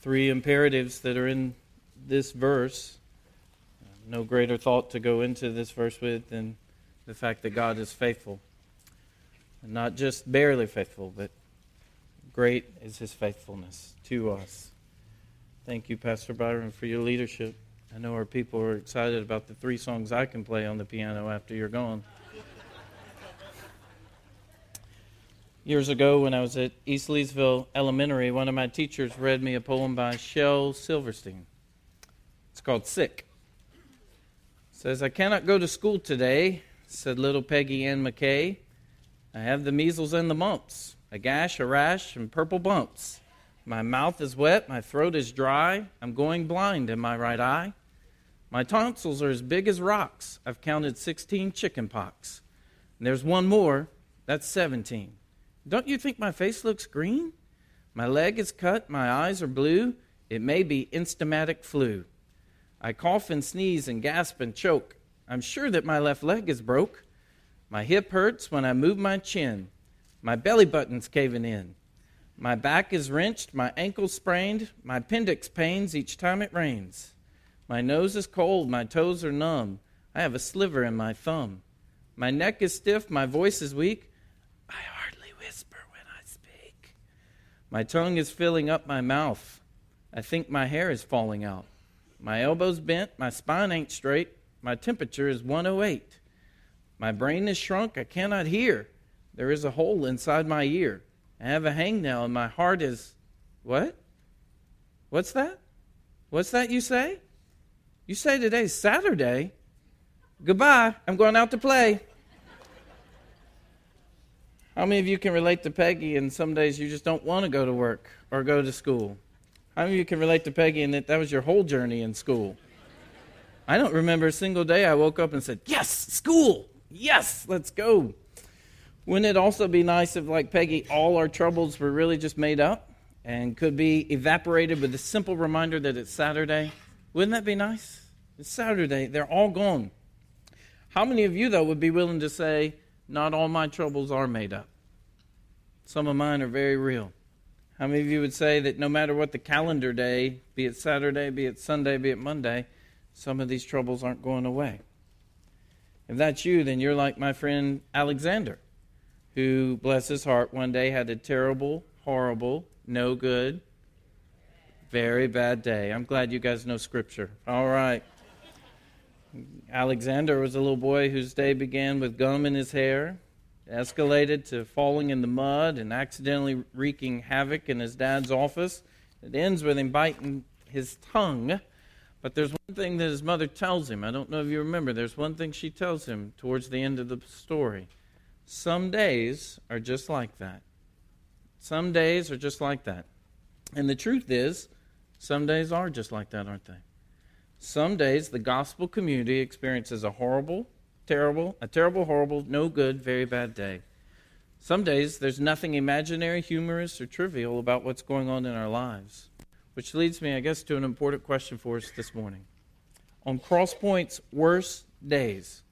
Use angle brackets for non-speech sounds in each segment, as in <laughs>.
three imperatives that are in this verse. No greater thought to go into this verse with than the fact that God is faithful. And not just barely faithful, but great is his faithfulness to us. Thank you, Pastor Byron, for your leadership. I know our people are excited about the three songs I can play on the piano after you're gone. Years ago, when I was at East Leesville Elementary, one of my teachers read me a poem by Shel Silverstein. It's called Sick. It says, I cannot go to school today, said little Peggy Ann McKay. I have the measles and the mumps, a gash, a rash, and purple bumps. My mouth is wet, my throat is dry, I'm going blind in my right eye. My tonsils are as big as rocks. I've counted 16 chicken pox. And there's one more, that's 17. Don't you think my face looks green? My leg is cut, my eyes are blue. It may be instamatic flu. I cough and sneeze and gasp and choke. I'm sure that my left leg is broke. My hip hurts when I move my chin. My belly button's caving in. My back is wrenched, my ankle sprained, my appendix pains each time it rains. My nose is cold, my toes are numb. I have a sliver in my thumb. My neck is stiff, my voice is weak. I hardly whisper when I speak. My tongue is filling up my mouth. I think my hair is falling out. My elbow's bent, my spine ain't straight. My temperature is 108. My brain is shrunk, I cannot hear. There is a hole inside my ear. I have a hangnail, and my heart is. What? What's that? What's that you say? You say today's Saturday? Goodbye, I'm going out to play. How many of you can relate to Peggy and some days you just don't want to go to work or go to school? How many of you can relate to Peggy and that that was your whole journey in school? I don't remember a single day I woke up and said, Yes, school! Yes, let's go. Wouldn't it also be nice if, like Peggy, all our troubles were really just made up and could be evaporated with a simple reminder that it's Saturday? Wouldn't that be nice? It's Saturday, they're all gone. How many of you, though, would be willing to say, Not all my troubles are made up? Some of mine are very real. How many of you would say that no matter what the calendar day, be it Saturday, be it Sunday, be it Monday, some of these troubles aren't going away? If that's you, then you're like my friend Alexander, who, bless his heart, one day had a terrible, horrible, no good, very bad day. I'm glad you guys know Scripture. All right. Alexander was a little boy whose day began with gum in his hair, escalated to falling in the mud and accidentally wreaking havoc in his dad's office. It ends with him biting his tongue. But there's one thing that his mother tells him. I don't know if you remember. There's one thing she tells him towards the end of the story. Some days are just like that. Some days are just like that. And the truth is, some days are just like that, aren't they? Some days the gospel community experiences a horrible, terrible, a terrible, horrible, no good, very bad day. Some days there's nothing imaginary, humorous, or trivial about what's going on in our lives. Which leads me, I guess, to an important question for us this morning. On Crosspoint's worst days,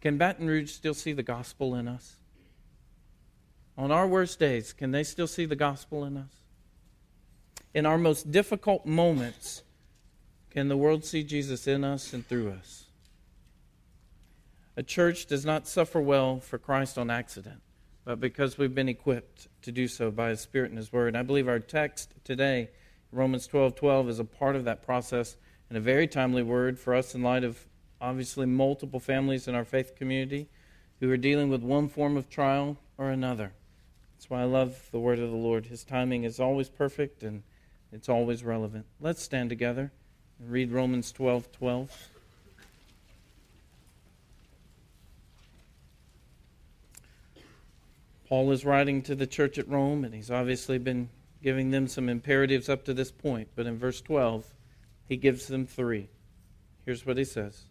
can Baton Rouge still see the gospel in us? On our worst days, can they still see the gospel in us? in our most difficult moments, can the world see Jesus in us and through us? A church does not suffer well for Christ on accident, but because we've been equipped to do so by His Spirit and His Word. I believe our text today, Romans 12 12, is a part of that process and a very timely word for us in light of obviously multiple families in our faith community who are dealing with one form of trial or another. That's why I love the word of the Lord. His timing is always perfect and it's always relevant. Let's stand together and read Romans 12 12. Paul is writing to the church at Rome, and he's obviously been giving them some imperatives up to this point. But in verse 12, he gives them three. Here's what he says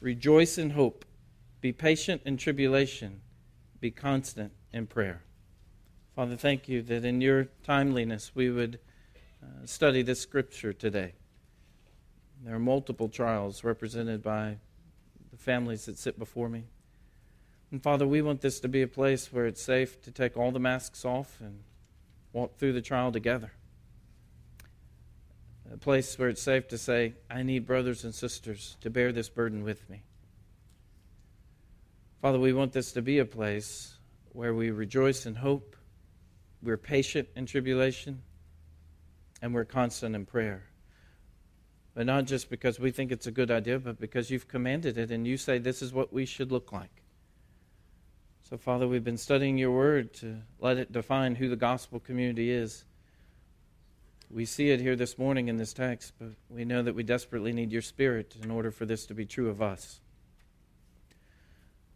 Rejoice in hope, be patient in tribulation, be constant in prayer. Father, thank you that in your timeliness we would uh, study this scripture today. There are multiple trials represented by the families that sit before me. And Father, we want this to be a place where it's safe to take all the masks off and walk through the trial together. a place where it's safe to say, I need brothers and sisters to bear this burden with me. Father, we want this to be a place where we rejoice in hope, we're patient in tribulation, and we're constant in prayer. But not just because we think it's a good idea, but because you've commanded it and you say this is what we should look like. So, Father, we've been studying your word to let it define who the gospel community is. We see it here this morning in this text, but we know that we desperately need your spirit in order for this to be true of us.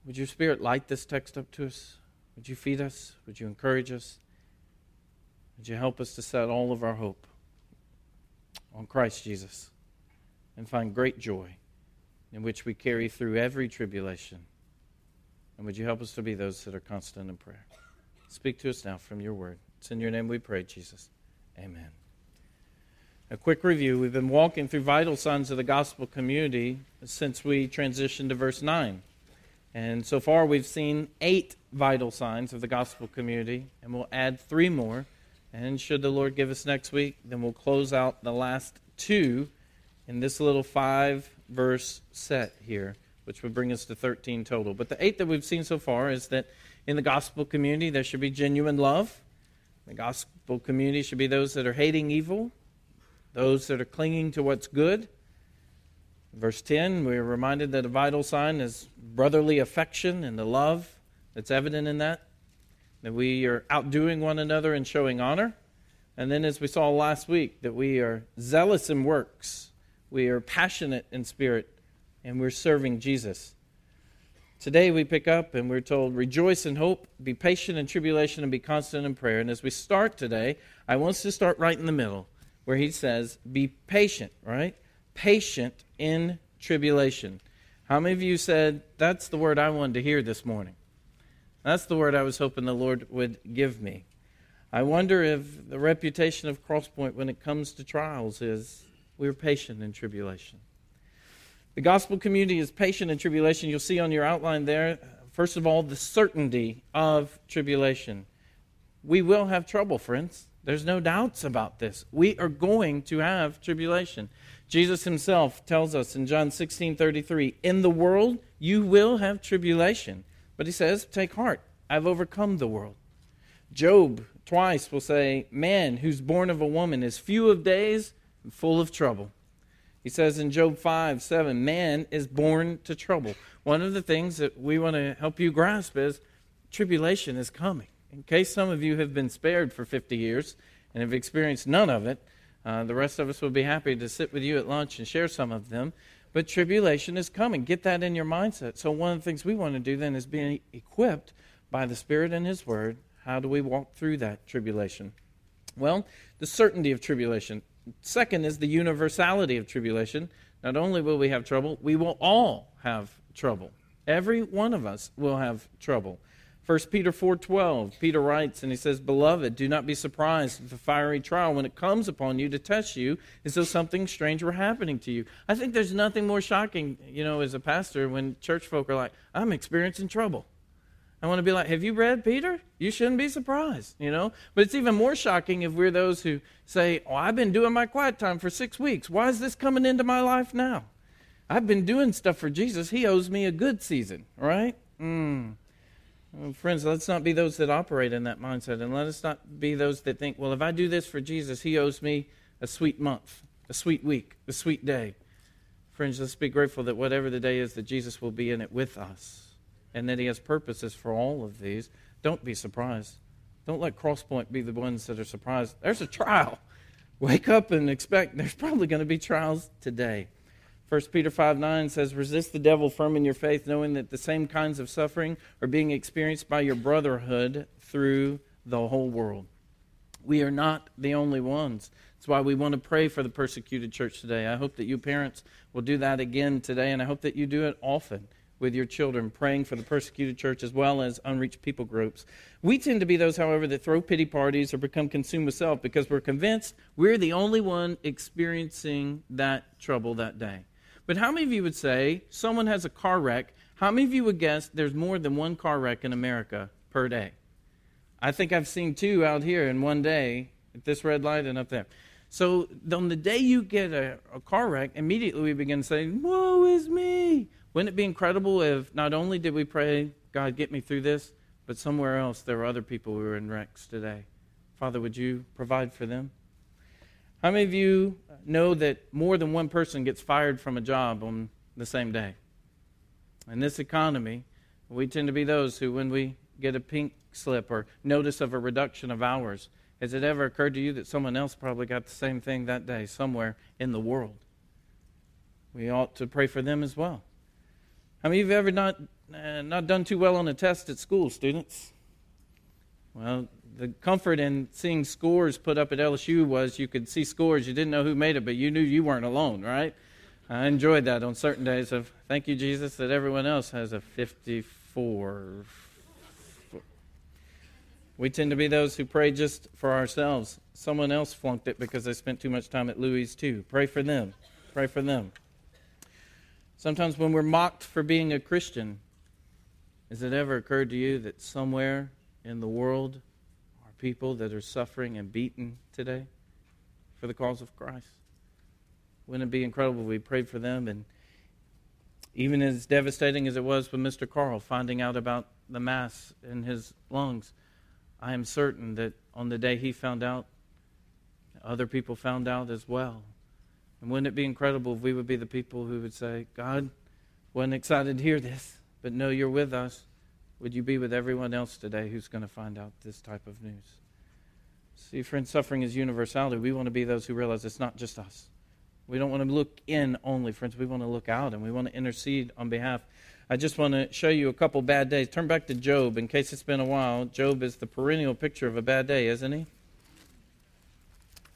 Would your spirit light this text up to us? Would you feed us? Would you encourage us? Would you help us to set all of our hope on Christ Jesus and find great joy in which we carry through every tribulation? And would you help us to be those that are constant in prayer? Speak to us now from your word. It's in your name we pray, Jesus. Amen. A quick review. We've been walking through vital signs of the gospel community since we transitioned to verse 9. And so far, we've seen eight vital signs of the gospel community, and we'll add three more. And should the Lord give us next week, then we'll close out the last two in this little five verse set here, which would bring us to 13 total. But the eight that we've seen so far is that in the gospel community, there should be genuine love. The gospel community should be those that are hating evil, those that are clinging to what's good Verse 10, we're reminded that a vital sign is brotherly affection and the love that's evident in that. That we are outdoing one another and showing honor. And then, as we saw last week, that we are zealous in works, we are passionate in spirit, and we're serving Jesus. Today we pick up and we're told, rejoice in hope, be patient in tribulation, and be constant in prayer. And as we start today, I want us to start right in the middle, where he says, be patient, right? patient in tribulation. How many of you said, That's the word I wanted to hear this morning? That's the word I was hoping the Lord would give me. I wonder if the reputation of Crosspoint when it comes to trials is we're patient in tribulation. The gospel community is patient in tribulation. You'll see on your outline there, first of all, the certainty of tribulation. We will have trouble, friends. There's no doubts about this. We are going to have tribulation. Jesus himself tells us in John 16 33, In the world you will have tribulation. But he says, Take heart, I've overcome the world. Job twice will say, Man who's born of a woman is few of days and full of trouble. He says in Job 5 7, Man is born to trouble. One of the things that we want to help you grasp is tribulation is coming. In case some of you have been spared for 50 years and have experienced none of it, uh, the rest of us would be happy to sit with you at lunch and share some of them. But tribulation is coming. Get that in your mindset. So, one of the things we want to do then is be equipped by the Spirit and His Word. How do we walk through that tribulation? Well, the certainty of tribulation. Second is the universality of tribulation. Not only will we have trouble, we will all have trouble. Every one of us will have trouble. 1 Peter 4:12 Peter writes and he says beloved do not be surprised at the fiery trial when it comes upon you to test you as though something strange were happening to you. I think there's nothing more shocking, you know, as a pastor when church folk are like, "I'm experiencing trouble." I want to be like, "Have you read Peter? You shouldn't be surprised," you know? But it's even more shocking if we're those who say, "Oh, I've been doing my quiet time for 6 weeks. Why is this coming into my life now?" I've been doing stuff for Jesus. He owes me a good season, right? Mm. Well, friends, let's not be those that operate in that mindset. And let us not be those that think, well, if I do this for Jesus, he owes me a sweet month, a sweet week, a sweet day. Friends, let's be grateful that whatever the day is, that Jesus will be in it with us and that he has purposes for all of these. Don't be surprised. Don't let Crosspoint be the ones that are surprised. There's a trial. Wake up and expect there's probably going to be trials today. 1 Peter 5 9 says, Resist the devil firm in your faith, knowing that the same kinds of suffering are being experienced by your brotherhood through the whole world. We are not the only ones. That's why we want to pray for the persecuted church today. I hope that you parents will do that again today, and I hope that you do it often with your children, praying for the persecuted church as well as unreached people groups. We tend to be those, however, that throw pity parties or become consumed with self because we're convinced we're the only one experiencing that trouble that day. But how many of you would say someone has a car wreck? How many of you would guess there's more than one car wreck in America per day? I think I've seen two out here in one day at this red light and up there. So on the day you get a, a car wreck, immediately we begin saying, Woe is me. Wouldn't it be incredible if not only did we pray, God, get me through this, but somewhere else there were other people who were in wrecks today? Father, would you provide for them? How many of you know that more than one person gets fired from a job on the same day? In this economy, we tend to be those who, when we get a pink slip or notice of a reduction of hours, has it ever occurred to you that someone else probably got the same thing that day somewhere in the world? We ought to pray for them as well. How many of you ever not, uh, not done too well on a test at school, students? Well, the comfort in seeing scores put up at LSU was you could see scores. You didn't know who made it, but you knew you weren't alone, right? I enjoyed that on certain days of thank you, Jesus, that everyone else has a 54 we tend to be those who pray just for ourselves. Someone else flunked it because they spent too much time at Louis too. Pray for them. Pray for them. Sometimes when we're mocked for being a Christian, has it ever occurred to you that somewhere in the world are people that are suffering and beaten today for the cause of Christ? Wouldn't it be incredible if we prayed for them and even as devastating as it was for Mr. Carl finding out about the mass in his lungs, I am certain that on the day he found out, other people found out as well. And wouldn't it be incredible if we would be the people who would say, God, wasn't excited to hear this, but know you're with us. Would you be with everyone else today who's going to find out this type of news? See, friends, suffering is universality. We want to be those who realize it's not just us. We don't want to look in only, friends. We want to look out and we want to intercede on behalf I just want to show you a couple bad days. Turn back to Job in case it's been a while. Job is the perennial picture of a bad day, isn't he?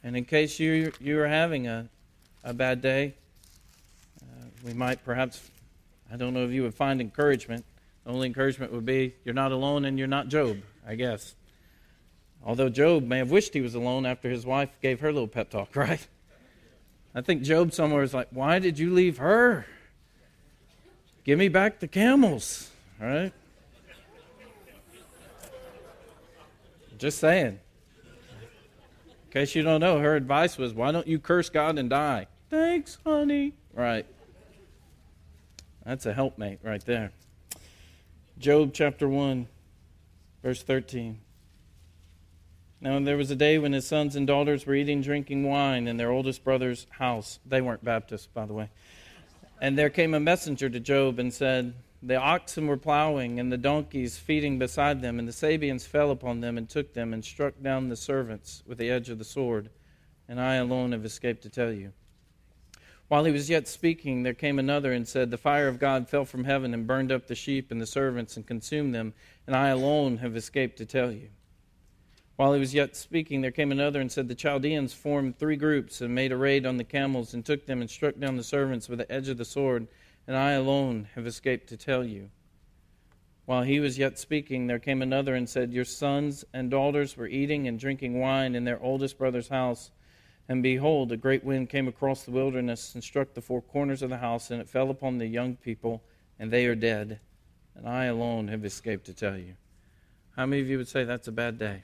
And in case you you are having a a bad day, uh, we might perhaps I don't know if you would find encouragement. The only encouragement would be you're not alone and you're not Job, I guess. Although Job may have wished he was alone after his wife gave her little pep talk, <laughs> right? I think Job somewhere is like, why did you leave her? Give me back the camels, right? Just saying. In case you don't know, her advice was, why don't you curse God and die? Thanks, honey. Right. That's a helpmate right there. Job chapter 1, verse 13. Now, there was a day when his sons and daughters were eating, drinking wine in their oldest brother's house. They weren't Baptists, by the way. And there came a messenger to Job and said, The oxen were plowing, and the donkeys feeding beside them, and the Sabeans fell upon them and took them, and struck down the servants with the edge of the sword. And I alone have escaped to tell you. While he was yet speaking, there came another and said, The fire of God fell from heaven and burned up the sheep and the servants and consumed them, and I alone have escaped to tell you. While he was yet speaking, there came another and said, The Chaldeans formed three groups and made a raid on the camels and took them and struck down the servants with the edge of the sword, and I alone have escaped to tell you. While he was yet speaking, there came another and said, Your sons and daughters were eating and drinking wine in their oldest brother's house. And behold, a great wind came across the wilderness and struck the four corners of the house, and it fell upon the young people, and they are dead. And I alone have escaped to tell you. How many of you would say that's a bad day?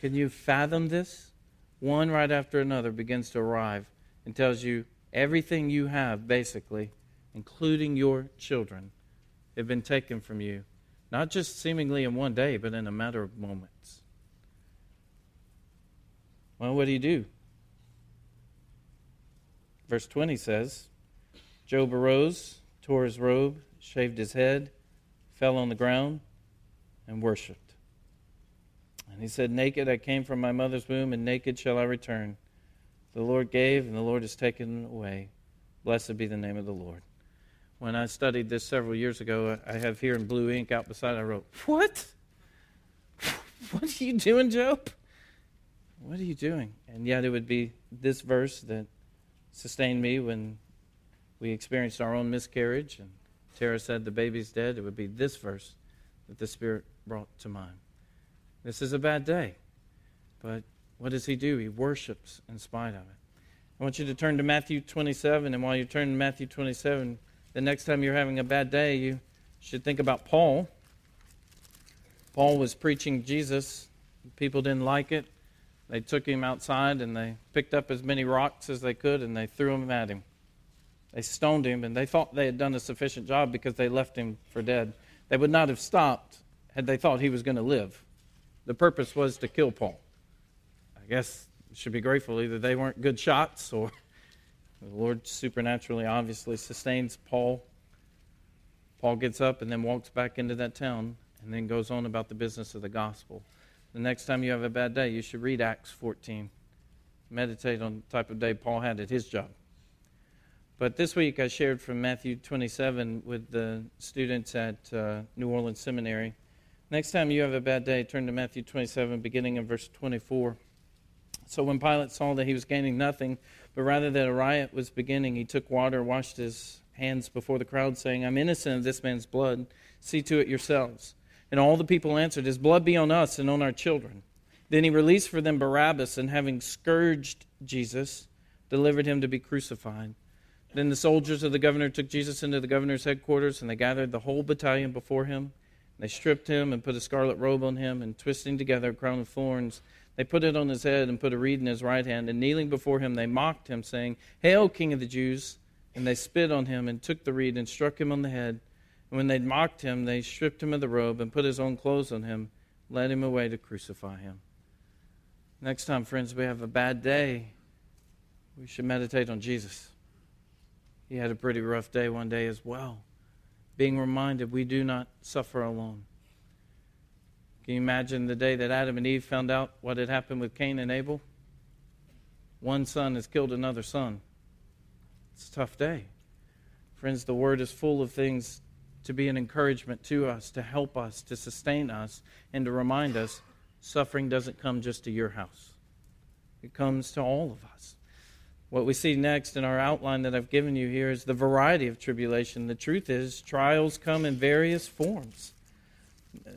Can you fathom this? One right after another begins to arrive and tells you everything you have, basically, including your children, have been taken from you, not just seemingly in one day, but in a matter of moments. Well, what do you do? Verse 20 says Job arose, tore his robe, shaved his head, fell on the ground, and worshiped. And he said, Naked I came from my mother's womb, and naked shall I return. The Lord gave, and the Lord has taken away. Blessed be the name of the Lord. When I studied this several years ago, I have here in blue ink out beside, I wrote, What? <laughs> What are you doing, Job? What are you doing? And yet it would be this verse that sustained me when we experienced our own miscarriage and Tara said the baby's dead. It would be this verse that the Spirit brought to mind. This is a bad day. But what does he do? He worships in spite of it. I want you to turn to Matthew 27, and while you turn to Matthew 27, the next time you're having a bad day, you should think about Paul. Paul was preaching Jesus. People didn't like it. They took him outside and they picked up as many rocks as they could and they threw them at him. They stoned him and they thought they had done a sufficient job because they left him for dead. They would not have stopped had they thought he was going to live. The purpose was to kill Paul. Guess should be grateful either they weren't good shots or <laughs> the Lord supernaturally obviously sustains Paul. Paul gets up and then walks back into that town and then goes on about the business of the gospel. The next time you have a bad day, you should read Acts 14. Meditate on the type of day Paul had at his job. But this week I shared from Matthew 27 with the students at uh, New Orleans Seminary. Next time you have a bad day, turn to Matthew 27, beginning in verse 24. So when Pilate saw that he was gaining nothing, but rather that a riot was beginning, he took water, washed his hands before the crowd, saying, I'm innocent of this man's blood. See to it yourselves. And all the people answered, His blood be on us and on our children. Then he released for them Barabbas, and having scourged Jesus, delivered him to be crucified. Then the soldiers of the governor took Jesus into the governor's headquarters, and they gathered the whole battalion before him. They stripped him and put a scarlet robe on him, and twisting together a crown of thorns, they put it on his head and put a reed in his right hand. And kneeling before him, they mocked him, saying, Hail, King of the Jews! And they spit on him and took the reed and struck him on the head. And when they'd mocked him, they stripped him of the robe and put his own clothes on him, led him away to crucify him. Next time, friends, we have a bad day, we should meditate on Jesus. He had a pretty rough day one day as well, being reminded we do not suffer alone. Can you imagine the day that Adam and Eve found out what had happened with Cain and Abel? One son has killed another son. It's a tough day. Friends, the word is full of things to be an encouragement to us, to help us, to sustain us, and to remind us suffering doesn't come just to your house, it comes to all of us. What we see next in our outline that I've given you here is the variety of tribulation. The truth is, trials come in various forms.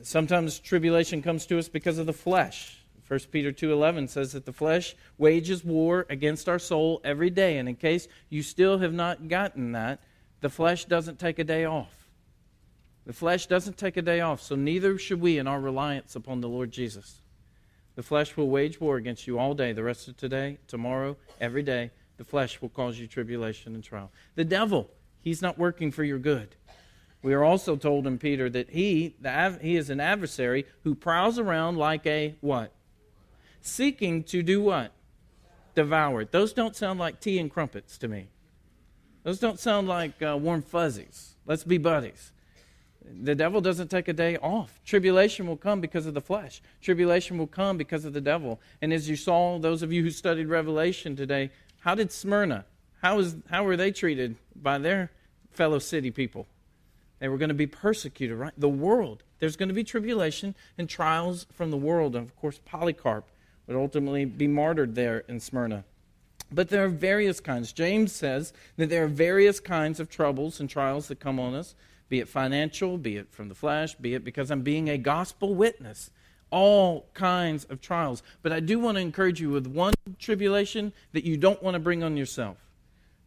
Sometimes tribulation comes to us because of the flesh. 1 Peter 2:11 says that the flesh wages war against our soul every day, and in case you still have not gotten that, the flesh doesn't take a day off. The flesh doesn't take a day off, so neither should we in our reliance upon the Lord Jesus. The flesh will wage war against you all day, the rest of today, tomorrow, every day. The flesh will cause you tribulation and trial. The devil, he's not working for your good. We are also told in Peter that he, the, he is an adversary who prowls around like a what? Seeking to do what? Devour. Those don't sound like tea and crumpets to me. Those don't sound like uh, warm fuzzies. Let's be buddies. The devil doesn't take a day off. Tribulation will come because of the flesh. Tribulation will come because of the devil. And as you saw, those of you who studied Revelation today, how did Smyrna, how, was, how were they treated by their fellow city people? They were going to be persecuted, right? The world. There's going to be tribulation and trials from the world. And of course, Polycarp would ultimately be martyred there in Smyrna. But there are various kinds. James says that there are various kinds of troubles and trials that come on us be it financial, be it from the flesh, be it because I'm being a gospel witness. All kinds of trials. But I do want to encourage you with one tribulation that you don't want to bring on yourself.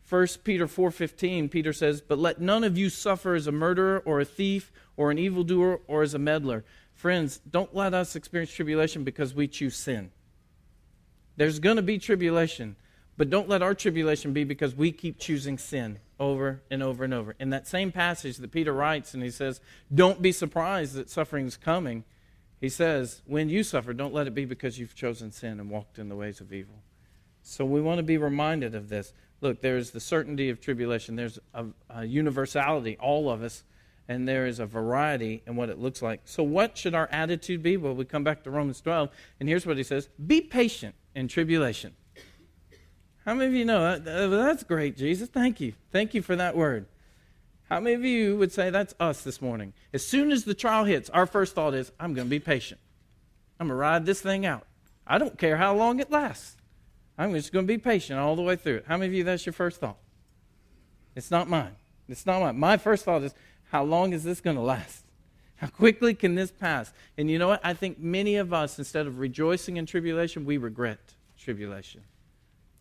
1 Peter 4:15 Peter says, "But let none of you suffer as a murderer or a thief or an evildoer or as a meddler." Friends, don't let us experience tribulation because we choose sin. There's going to be tribulation, but don't let our tribulation be because we keep choosing sin over and over and over. In that same passage that Peter writes, and he says, Don't be surprised that suffering is coming. He says, When you suffer, don't let it be because you've chosen sin and walked in the ways of evil. So we want to be reminded of this. Look, there's the certainty of tribulation, there's a, a universality, all of us, and there is a variety in what it looks like. So, what should our attitude be? Well, we come back to Romans 12, and here's what he says Be patient in tribulation. How many of you know that, that's great, Jesus? Thank you. Thank you for that word. How many of you would say that's us this morning? As soon as the trial hits, our first thought is, I'm going to be patient. I'm going to ride this thing out. I don't care how long it lasts. I'm just going to be patient all the way through it. How many of you that's your first thought? It's not mine. It's not mine. My first thought is, how long is this going to last? How quickly can this pass? And you know what? I think many of us, instead of rejoicing in tribulation, we regret tribulation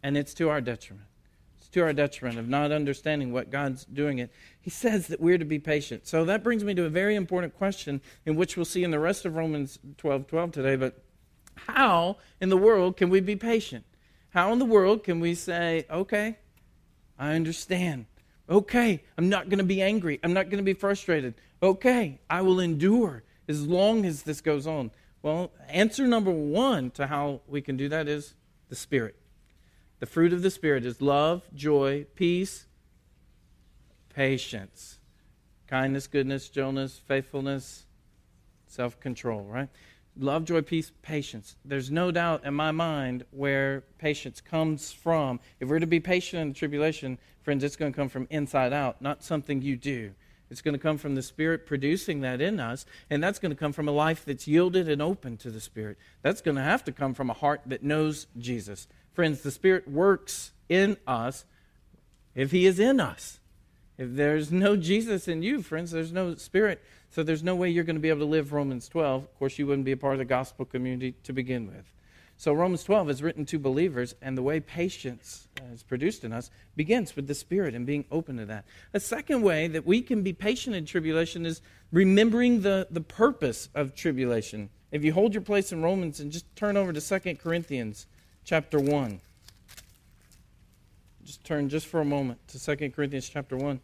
and it's to our detriment. It's to our detriment of not understanding what God's doing it. He says that we're to be patient. So that brings me to a very important question, in which we'll see in the rest of Romans 12 12 today. But How in the world can we be patient? How in the world can we say, okay, I understand. Okay, I'm not going to be angry. I'm not going to be frustrated. Okay, I will endure as long as this goes on. Well, answer number one to how we can do that is the Spirit. The fruit of the Spirit is love, joy, peace, patience, kindness, goodness, gentleness, faithfulness, self control, right? Love, joy, peace, patience. There's no doubt in my mind where patience comes from. If we're to be patient in the tribulation, friends, it's going to come from inside out, not something you do. It's going to come from the Spirit producing that in us, and that's going to come from a life that's yielded and open to the Spirit. That's going to have to come from a heart that knows Jesus. Friends, the Spirit works in us if He is in us. If there's no Jesus in you, friends, there's no Spirit. So there's no way you're going to be able to live Romans 12. Of course, you wouldn't be a part of the gospel community to begin with. So Romans 12 is written to believers, and the way patience uh, is produced in us begins with the Spirit and being open to that. A second way that we can be patient in tribulation is remembering the, the purpose of tribulation. If you hold your place in Romans and just turn over to 2 Corinthians chapter 1. Just turn just for a moment to 2 Corinthians chapter 1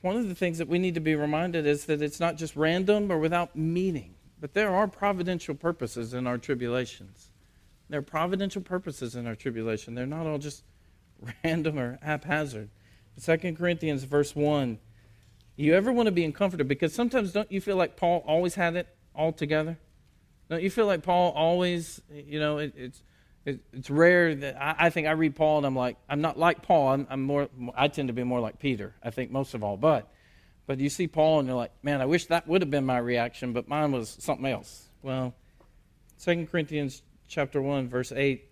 one of the things that we need to be reminded is that it's not just random or without meaning, but there are providential purposes in our tribulations. There are providential purposes in our tribulation. They're not all just <laughs> random or haphazard. 2 Corinthians, verse 1. You ever want to be uncomfortable? Because sometimes don't you feel like Paul always had it all together? Don't you feel like Paul always, you know, it, it's it's rare that I, think I read Paul and I'm like, I'm not like Paul. I'm, I'm, more, I tend to be more like Peter, I think, most of all. But, but you see Paul and you're like, man, I wish that would have been my reaction, but mine was something else. Well, 2 Corinthians chapter 1, verse 8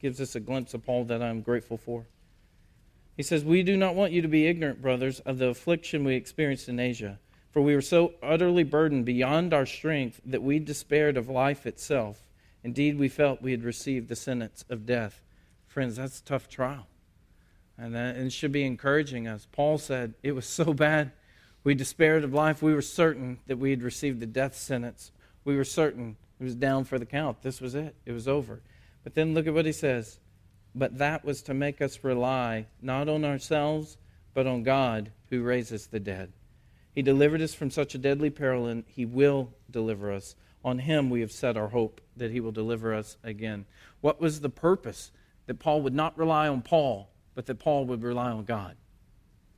gives us a glimpse of Paul that I'm grateful for. He says, We do not want you to be ignorant, brothers, of the affliction we experienced in Asia. For we were so utterly burdened beyond our strength that we despaired of life itself. Indeed, we felt we had received the sentence of death. Friends, that's a tough trial. And, that, and it should be encouraging us. Paul said, It was so bad. We despaired of life. We were certain that we had received the death sentence. We were certain it was down for the count. This was it. It was over. But then look at what he says. But that was to make us rely not on ourselves, but on God who raises the dead. He delivered us from such a deadly peril, and He will deliver us. On him we have set our hope that he will deliver us again. What was the purpose? That Paul would not rely on Paul, but that Paul would rely on God.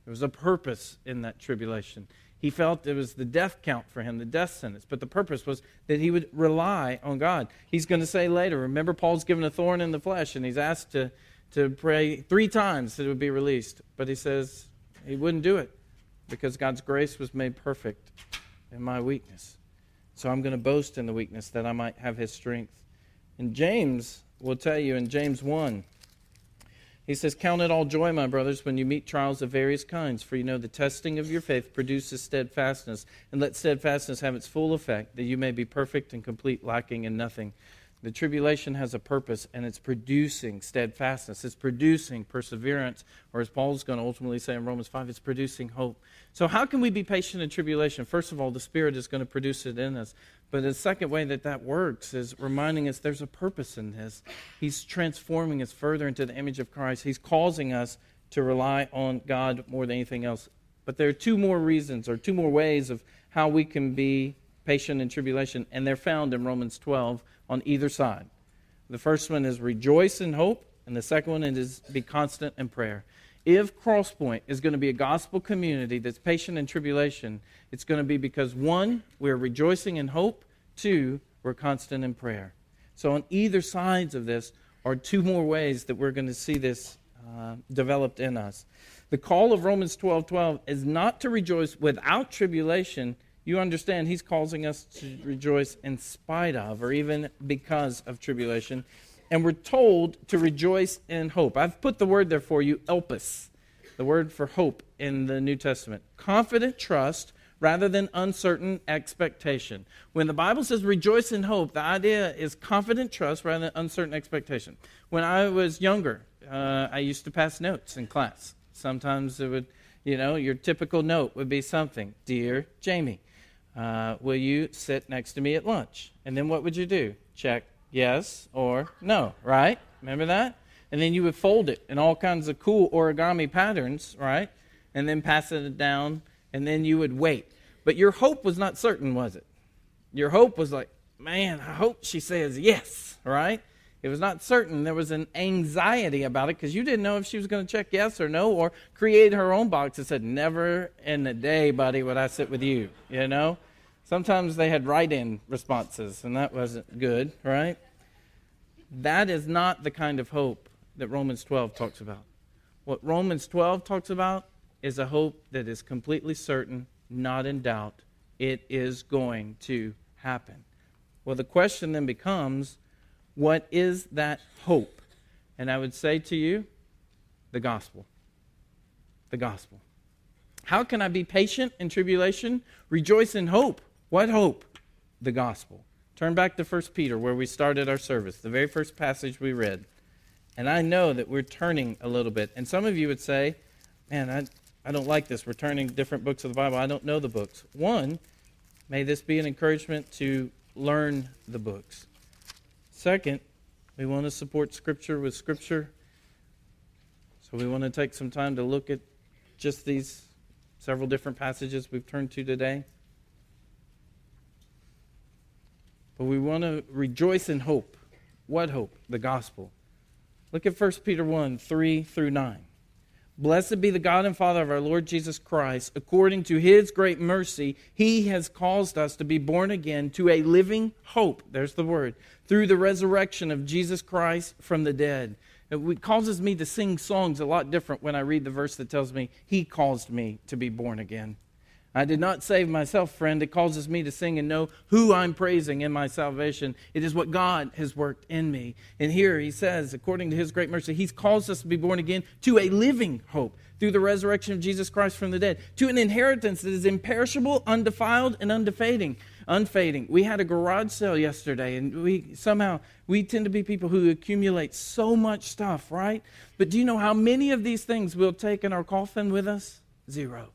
There was a purpose in that tribulation. He felt it was the death count for him, the death sentence. But the purpose was that he would rely on God. He's going to say later, remember, Paul's given a thorn in the flesh, and he's asked to, to pray three times that it would be released. But he says he wouldn't do it because God's grace was made perfect in my weakness. So I'm going to boast in the weakness that I might have his strength. And James will tell you in James 1, he says, Count it all joy, my brothers, when you meet trials of various kinds, for you know the testing of your faith produces steadfastness. And let steadfastness have its full effect, that you may be perfect and complete, lacking in nothing. The tribulation has a purpose, and it's producing steadfastness. It's producing perseverance, or as Paul's going to ultimately say in Romans 5, it's producing hope. So, how can we be patient in tribulation? First of all, the Spirit is going to produce it in us. But the second way that that works is reminding us there's a purpose in this. He's transforming us further into the image of Christ, He's causing us to rely on God more than anything else. But there are two more reasons, or two more ways of how we can be patient in tribulation, and they're found in Romans 12 on either side. The first one is rejoice in hope, and the second one is be constant in prayer. If Crosspoint is going to be a gospel community that's patient in tribulation, it's going to be because one, we're rejoicing in hope, two, we're constant in prayer. So on either sides of this are two more ways that we're going to see this uh, developed in us. The call of Romans 12 12 is not to rejoice without tribulation, you understand he's causing us to rejoice in spite of, or even because of tribulation. And we're told to rejoice in hope. I've put the word there for you, elpis, the word for hope in the New Testament. Confident trust rather than uncertain expectation. When the Bible says rejoice in hope, the idea is confident trust rather than uncertain expectation. When I was younger, uh, I used to pass notes in class. Sometimes it would, you know, your typical note would be something Dear Jamie, uh, will you sit next to me at lunch? And then what would you do? check yes or no, right? Remember that? And then you would fold it in all kinds of cool origami patterns, right? And then pass it down, and then you would wait. But your hope was not certain, was it? Your hope was like, man, I hope she says yes, right? It was not certain. There was an anxiety about it because you didn't know if she was going to check yes or no or create her own box that said, Never in a day, buddy, would I sit with you. You know? Sometimes they had write in responses, and that wasn't good, right? That is not the kind of hope that Romans 12 talks about. What Romans 12 talks about is a hope that is completely certain, not in doubt. It is going to happen. Well, the question then becomes what is that hope? And I would say to you, the gospel. The gospel. How can I be patient in tribulation? Rejoice in hope. What hope? The gospel. Turn back to 1 Peter, where we started our service, the very first passage we read. And I know that we're turning a little bit. And some of you would say, man, I, I don't like this. We're turning different books of the Bible. I don't know the books. One, may this be an encouragement to learn the books. Second, we want to support Scripture with Scripture. So we want to take some time to look at just these several different passages we've turned to today. But we want to rejoice in hope. What hope? The gospel. Look at 1 Peter 1 3 through 9. Blessed be the God and Father of our Lord Jesus Christ. According to his great mercy, he has caused us to be born again to a living hope. There's the word. Through the resurrection of Jesus Christ from the dead. It causes me to sing songs a lot different when I read the verse that tells me he caused me to be born again. I did not save myself, friend. It causes me to sing and know who I'm praising in my salvation. It is what God has worked in me. And here he says, according to his great mercy, he's caused us to be born again to a living hope through the resurrection of Jesus Christ from the dead, to an inheritance that is imperishable, undefiled, and undefading. Unfading. We had a garage sale yesterday, and we somehow we tend to be people who accumulate so much stuff, right? But do you know how many of these things we'll take in our coffin with us? Zero.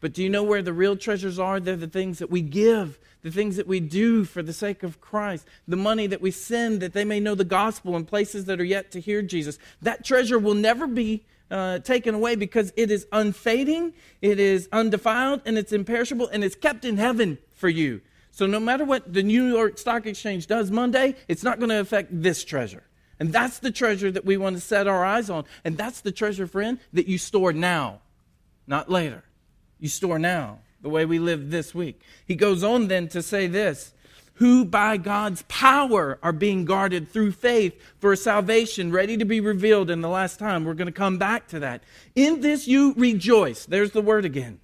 But do you know where the real treasures are? They're the things that we give, the things that we do for the sake of Christ, the money that we send that they may know the gospel in places that are yet to hear Jesus. That treasure will never be uh, taken away because it is unfading, it is undefiled, and it's imperishable, and it's kept in heaven for you. So no matter what the New York Stock Exchange does Monday, it's not going to affect this treasure. And that's the treasure that we want to set our eyes on. And that's the treasure, friend, that you store now, not later you store now, the way we live this week. He goes on then to say this who by God's power are being guarded through faith for salvation ready to be revealed in the last time. We're going to come back to that. In this you rejoice. There's the word again.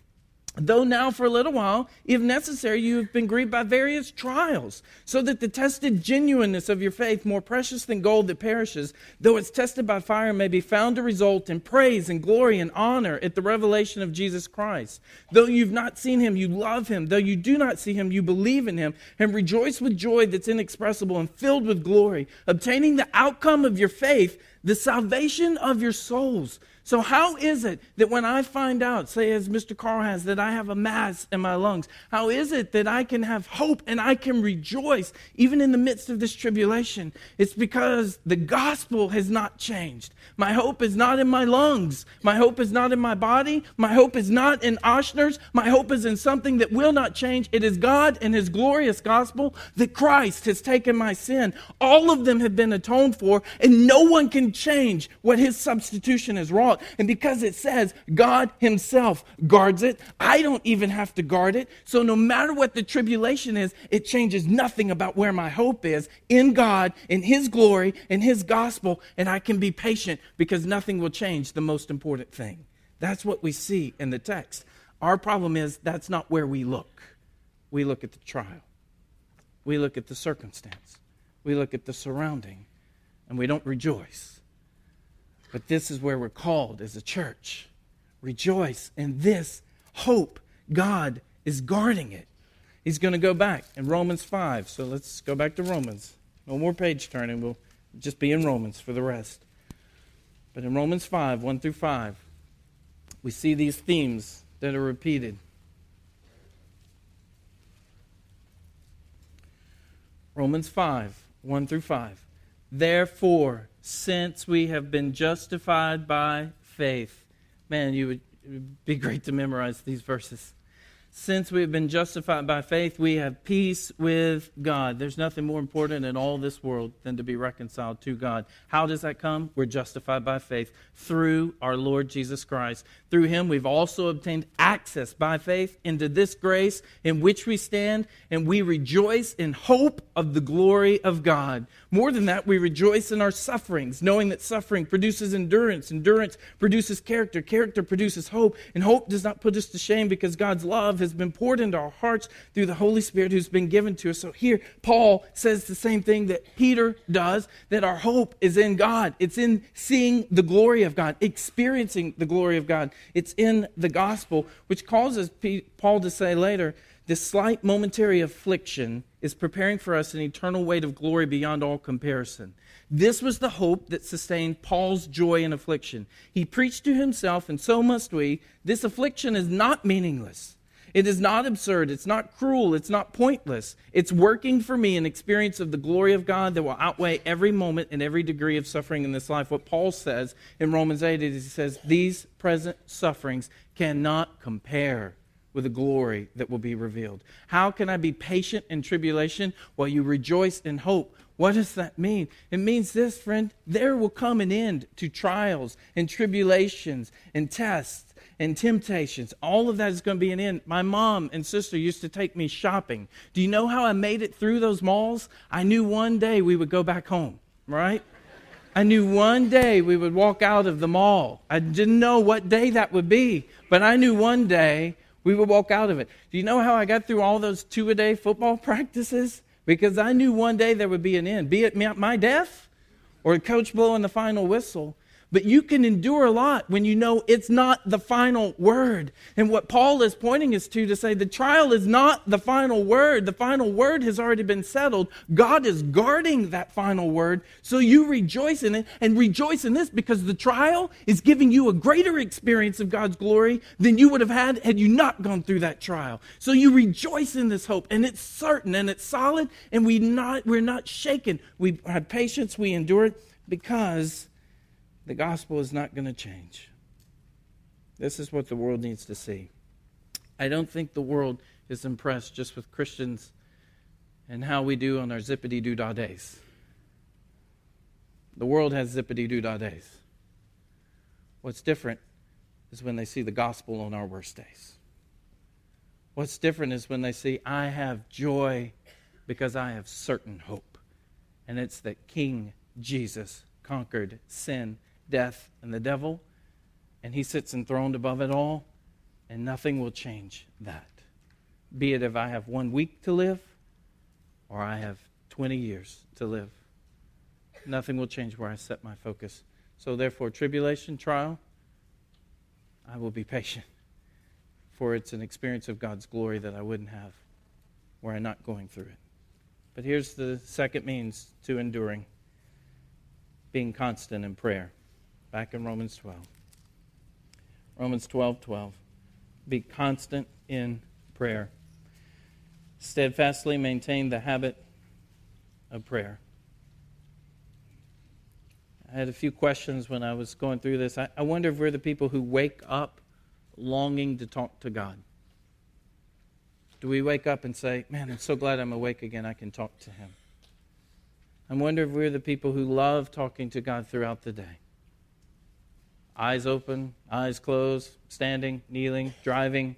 Though now for a little while, if necessary, you have been grieved by various trials, so that the tested genuineness of your faith, more precious than gold that perishes, though it's tested by fire, may be found to result in praise and glory and honor at the revelation of Jesus Christ. Though you've not seen him, you love him. Though you do not see him, you believe in him, and rejoice with joy that's inexpressible and filled with glory, obtaining the outcome of your faith, the salvation of your souls. So, how is it that when I find out, say as Mr. Carl has, that I have a mass in my lungs, how is it that I can have hope and I can rejoice even in the midst of this tribulation? It's because the gospel has not changed. My hope is not in my lungs. My hope is not in my body. My hope is not in Ochsner's. My hope is in something that will not change. It is God and His glorious gospel that Christ has taken my sin. All of them have been atoned for, and no one can change what His substitution has wrought. And because it says God Himself guards it, I don't even have to guard it. So no matter what the tribulation is, it changes nothing about where my hope is in God, in His glory, in His gospel, and I can be patient because nothing will change the most important thing. That's what we see in the text. Our problem is that's not where we look. We look at the trial, we look at the circumstance, we look at the surrounding, and we don't rejoice. But this is where we're called as a church. Rejoice in this hope. God is guarding it. He's going to go back in Romans 5. So let's go back to Romans. No more page turning. We'll just be in Romans for the rest. But in Romans 5, 1 through 5, we see these themes that are repeated. Romans 5, 1 through 5. Therefore, since we have been justified by faith. Man, you would, it would be great to memorize these verses. Since we have been justified by faith, we have peace with God. There's nothing more important in all this world than to be reconciled to God. How does that come? We're justified by faith through our Lord Jesus Christ. Through him, we've also obtained access by faith into this grace in which we stand, and we rejoice in hope of the glory of God. More than that, we rejoice in our sufferings, knowing that suffering produces endurance, endurance produces character, character produces hope, and hope does not put us to shame because God's love has been poured into our hearts through the Holy Spirit who's been given to us. So here, Paul says the same thing that Peter does that our hope is in God. It's in seeing the glory of God, experiencing the glory of God. It's in the gospel, which causes Paul to say later, this slight momentary affliction is preparing for us an eternal weight of glory beyond all comparison. This was the hope that sustained Paul's joy in affliction. He preached to himself, and so must we. This affliction is not meaningless. It is not absurd. It's not cruel. It's not pointless. It's working for me an experience of the glory of God that will outweigh every moment and every degree of suffering in this life. What Paul says in Romans 8 is he says, These present sufferings cannot compare with the glory that will be revealed. How can I be patient in tribulation while you rejoice in hope? What does that mean? It means this, friend. There will come an end to trials and tribulations and tests and temptations. All of that is going to be an end. My mom and sister used to take me shopping. Do you know how I made it through those malls? I knew one day we would go back home, right? I knew one day we would walk out of the mall. I didn't know what day that would be, but I knew one day we would walk out of it. Do you know how I got through all those two a day football <laughs> practices? Because I knew one day there would be an end, be it my death or a coach blowing the final whistle. But you can endure a lot when you know it's not the final word. And what Paul is pointing us to to say the trial is not the final word. The final word has already been settled. God is guarding that final word. So you rejoice in it and rejoice in this because the trial is giving you a greater experience of God's glory than you would have had had you not gone through that trial. So you rejoice in this hope and it's certain and it's solid and we not, we're not shaken. We have patience, we endure it because the gospel is not going to change. This is what the world needs to see. I don't think the world is impressed just with Christians and how we do on our zippity doo dah days. The world has zippity doo dah days. What's different is when they see the gospel on our worst days. What's different is when they see, I have joy because I have certain hope. And it's that King Jesus conquered sin death, and the devil, and he sits enthroned above it all, and nothing will change that. Be it if I have one week to live or I have 20 years to live. Nothing will change where I set my focus. So, therefore, tribulation, trial, I will be patient. For it's an experience of God's glory that I wouldn't have were I not going through it. But here's the second means to enduring being constant in prayer back in Romans 12. Romans 12 12. Be constant in prayer. Steadfastly maintain the habit of prayer. I had a few questions when I was going through this. I, I wonder if we're the people who wake up longing to talk to God. Do we wake up and say, Man, I'm so glad I'm awake again, I can talk to Him? I wonder if we're the people who love talking to God throughout the day eyes open, eyes closed, standing, kneeling, driving.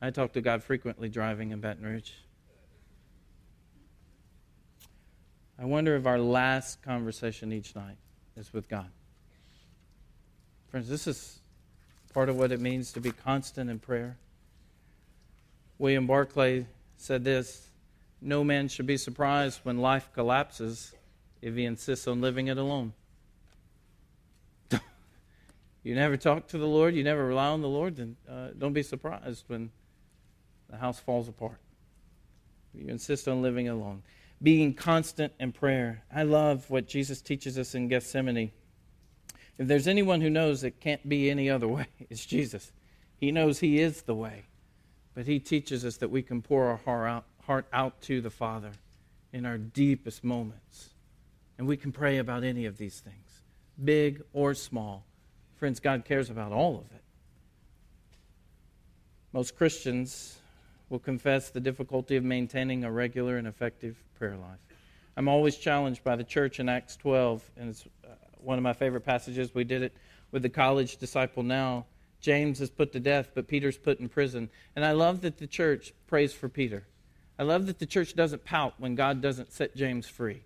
I talk to God frequently driving in Baton Rouge. I wonder if our last conversation each night is with God. Friends, this is part of what it means to be constant in prayer. William Barclay said this No man should be surprised when life collapses if he insists on living it alone. You never talk to the Lord, you never rely on the Lord, then uh, don't be surprised when the house falls apart. You insist on living alone. Being constant in prayer. I love what Jesus teaches us in Gethsemane. If there's anyone who knows it can't be any other way, <laughs> it's Jesus. He knows He is the way. But He teaches us that we can pour our heart out, heart out to the Father in our deepest moments. And we can pray about any of these things, big or small. Friends, God cares about all of it. Most Christians will confess the difficulty of maintaining a regular and effective prayer life. I'm always challenged by the church in Acts 12, and it's uh, one of my favorite passages. We did it with the college disciple now. James is put to death, but Peter's put in prison. And I love that the church prays for Peter. I love that the church doesn't pout when God doesn't set James free.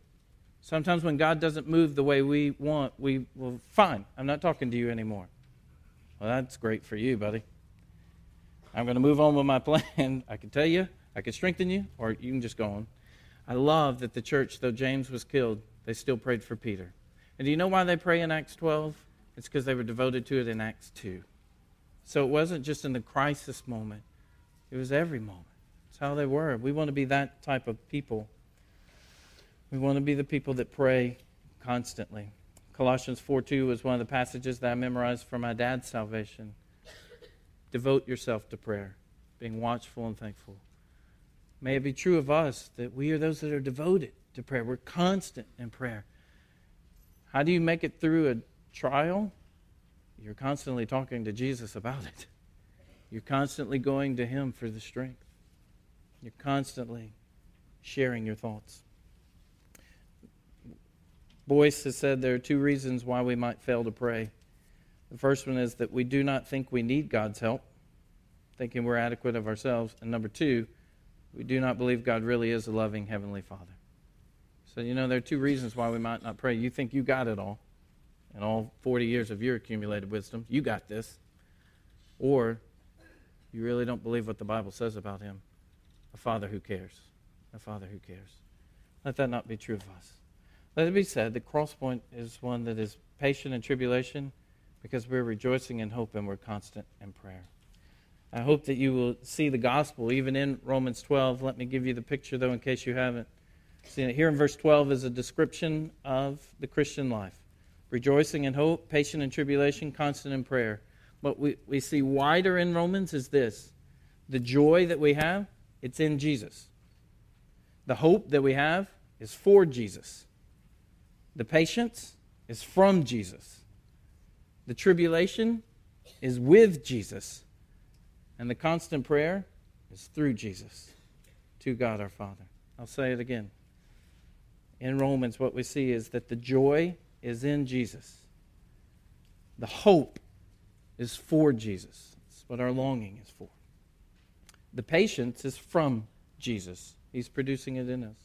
Sometimes when God doesn't move the way we want, we, well, fine, I'm not talking to you anymore. Well, that's great for you, buddy. I'm going to move on with my <laughs> plan. I can tell you, I can strengthen you, or you can just go on. I love that the church, though James was killed, they still prayed for Peter. And do you know why they pray in Acts 12? It's because they were devoted to it in Acts 2. So it wasn't just in the crisis moment, it was every moment. It's how they were. We want to be that type of people. We want to be the people that pray constantly. Colossians 4 2 is one of the passages that I memorized for my dad's salvation. Devote yourself to prayer, being watchful and thankful. May it be true of us that we are those that are devoted to prayer. We're constant in prayer. How do you make it through a trial? You're constantly talking to Jesus about it. You're constantly going to Him for the strength. You're constantly sharing your thoughts. Boice has said there are two reasons why we might fail to pray. The first one is that we do not think we need God's help, thinking we're adequate of ourselves. And number two, we do not believe God really is a loving Heavenly Father. So, you know, there are two reasons why we might not pray. You think you got it all, and all 40 years of your accumulated wisdom, you got this. Or you really don't believe what the Bible says about Him a Father who cares. A Father who cares. Let that not be true of us. Let it be said the Crosspoint is one that is patient in tribulation because we're rejoicing in hope and we're constant in prayer. I hope that you will see the gospel even in Romans 12. Let me give you the picture, though, in case you haven't seen it. Here in verse 12 is a description of the Christian life rejoicing in hope, patient in tribulation, constant in prayer. What we, we see wider in Romans is this the joy that we have, it's in Jesus. The hope that we have is for Jesus. The patience is from Jesus. The tribulation is with Jesus. And the constant prayer is through Jesus to God our Father. I'll say it again. In Romans, what we see is that the joy is in Jesus, the hope is for Jesus. That's what our longing is for. The patience is from Jesus, He's producing it in us.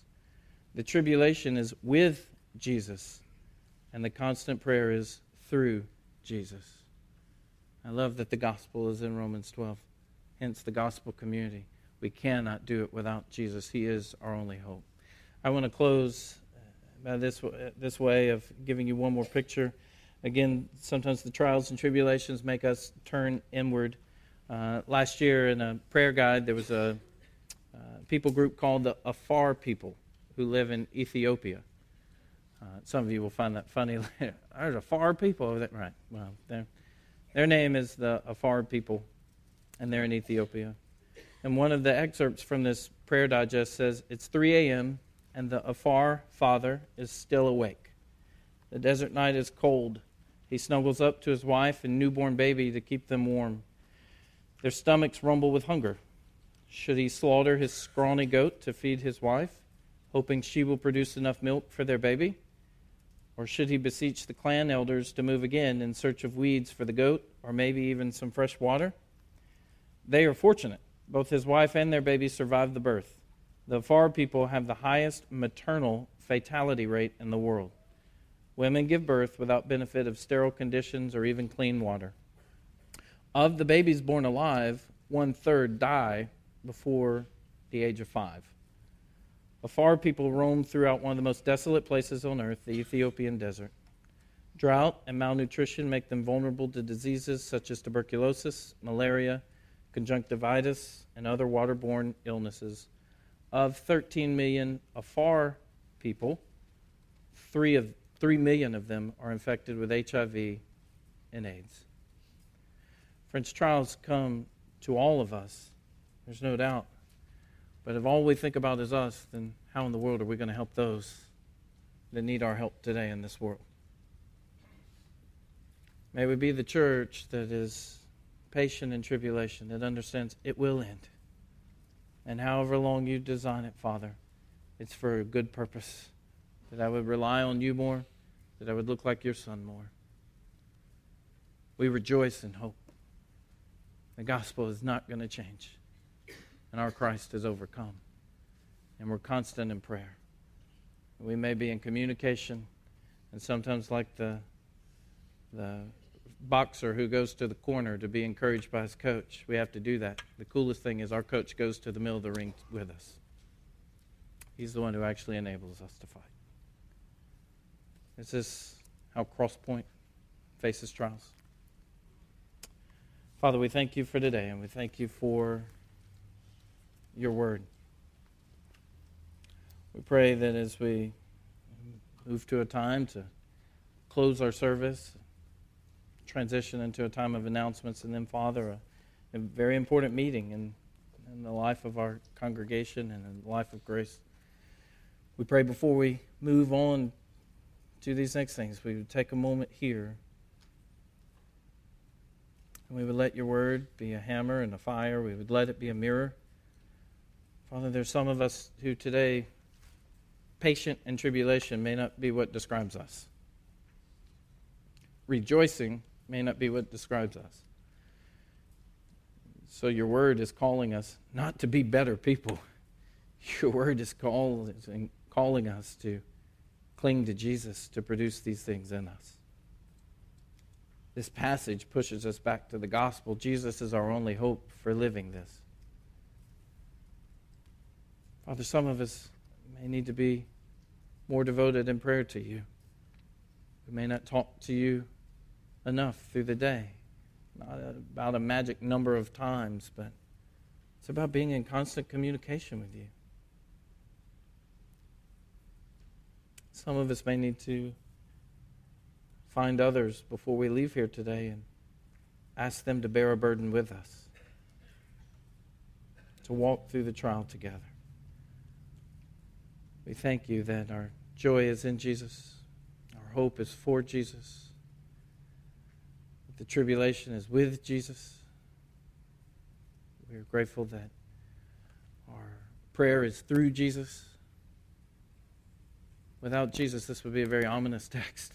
The tribulation is with Jesus, and the constant prayer is through Jesus. I love that the gospel is in Romans 12 hence the gospel community. We cannot do it without Jesus. He is our only hope. I want to close uh, by this, this way of giving you one more picture. Again, sometimes the trials and tribulations make us turn inward. Uh, last year in a prayer guide, there was a uh, people group called the Afar people who live in Ethiopia. Uh, some of you will find that funny. <laughs> There's Afar people over there. Right. Well, their name is the Afar people and they're in Ethiopia. And one of the excerpts from this prayer digest says, It's 3 a.m., and the Afar father is still awake. The desert night is cold. He snuggles up to his wife and newborn baby to keep them warm. Their stomachs rumble with hunger. Should he slaughter his scrawny goat to feed his wife, hoping she will produce enough milk for their baby? Or should he beseech the clan elders to move again in search of weeds for the goat, or maybe even some fresh water? They are fortunate. Both his wife and their baby survived the birth. The Afar people have the highest maternal fatality rate in the world. Women give birth without benefit of sterile conditions or even clean water. Of the babies born alive, one third die before the age of five. Afar people roam throughout one of the most desolate places on earth, the Ethiopian desert. Drought and malnutrition make them vulnerable to diseases such as tuberculosis, malaria, conjunctivitis, and other waterborne illnesses. Of 13 million afar people, 3, of, 3 million of them are infected with HIV and AIDS. Friends, trials come to all of us, there's no doubt. But if all we think about is us, then how in the world are we going to help those that need our help today in this world? May we be the church that is patient in tribulation, that understands it will end. And however long you design it, Father, it's for a good purpose. That I would rely on you more, that I would look like your son more. We rejoice in hope. The gospel is not going to change, and our Christ has overcome. And we're constant in prayer. We may be in communication, and sometimes, like the, the boxer who goes to the corner to be encouraged by his coach, we have to do that. The coolest thing is our coach goes to the middle of the ring with us. He's the one who actually enables us to fight. Is this how Crosspoint faces trials? Father, we thank you for today and we thank you for your word. We pray that as we move to a time to close our service, transition into a time of announcements, and then, Father, a, a very important meeting in, in the life of our congregation and in the life of grace. We pray before we move on to these next things, we would take a moment here and we would let your word be a hammer and a fire. We would let it be a mirror. Father, there's some of us who today, patient in tribulation may not be what describes us. Rejoicing may not be what describes us. So your word is calling us not to be better people. <laughs> Your word is call, calling us to cling to Jesus to produce these things in us. This passage pushes us back to the gospel. Jesus is our only hope for living this. Father, some of us may need to be more devoted in prayer to you. We may not talk to you enough through the day. Not about a magic number of times, but it's about being in constant communication with you. Some of us may need to find others before we leave here today and ask them to bear a burden with us, to walk through the trial together. We thank you that our joy is in Jesus, our hope is for Jesus, that the tribulation is with Jesus. We are grateful that our prayer is through Jesus. Without Jesus, this would be a very ominous <laughs> text.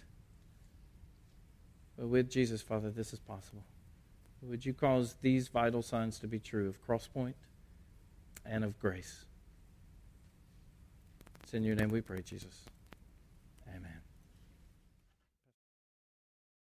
But with Jesus, Father, this is possible. Would you cause these vital signs to be true of Crosspoint and of grace? It's in your name we pray, Jesus.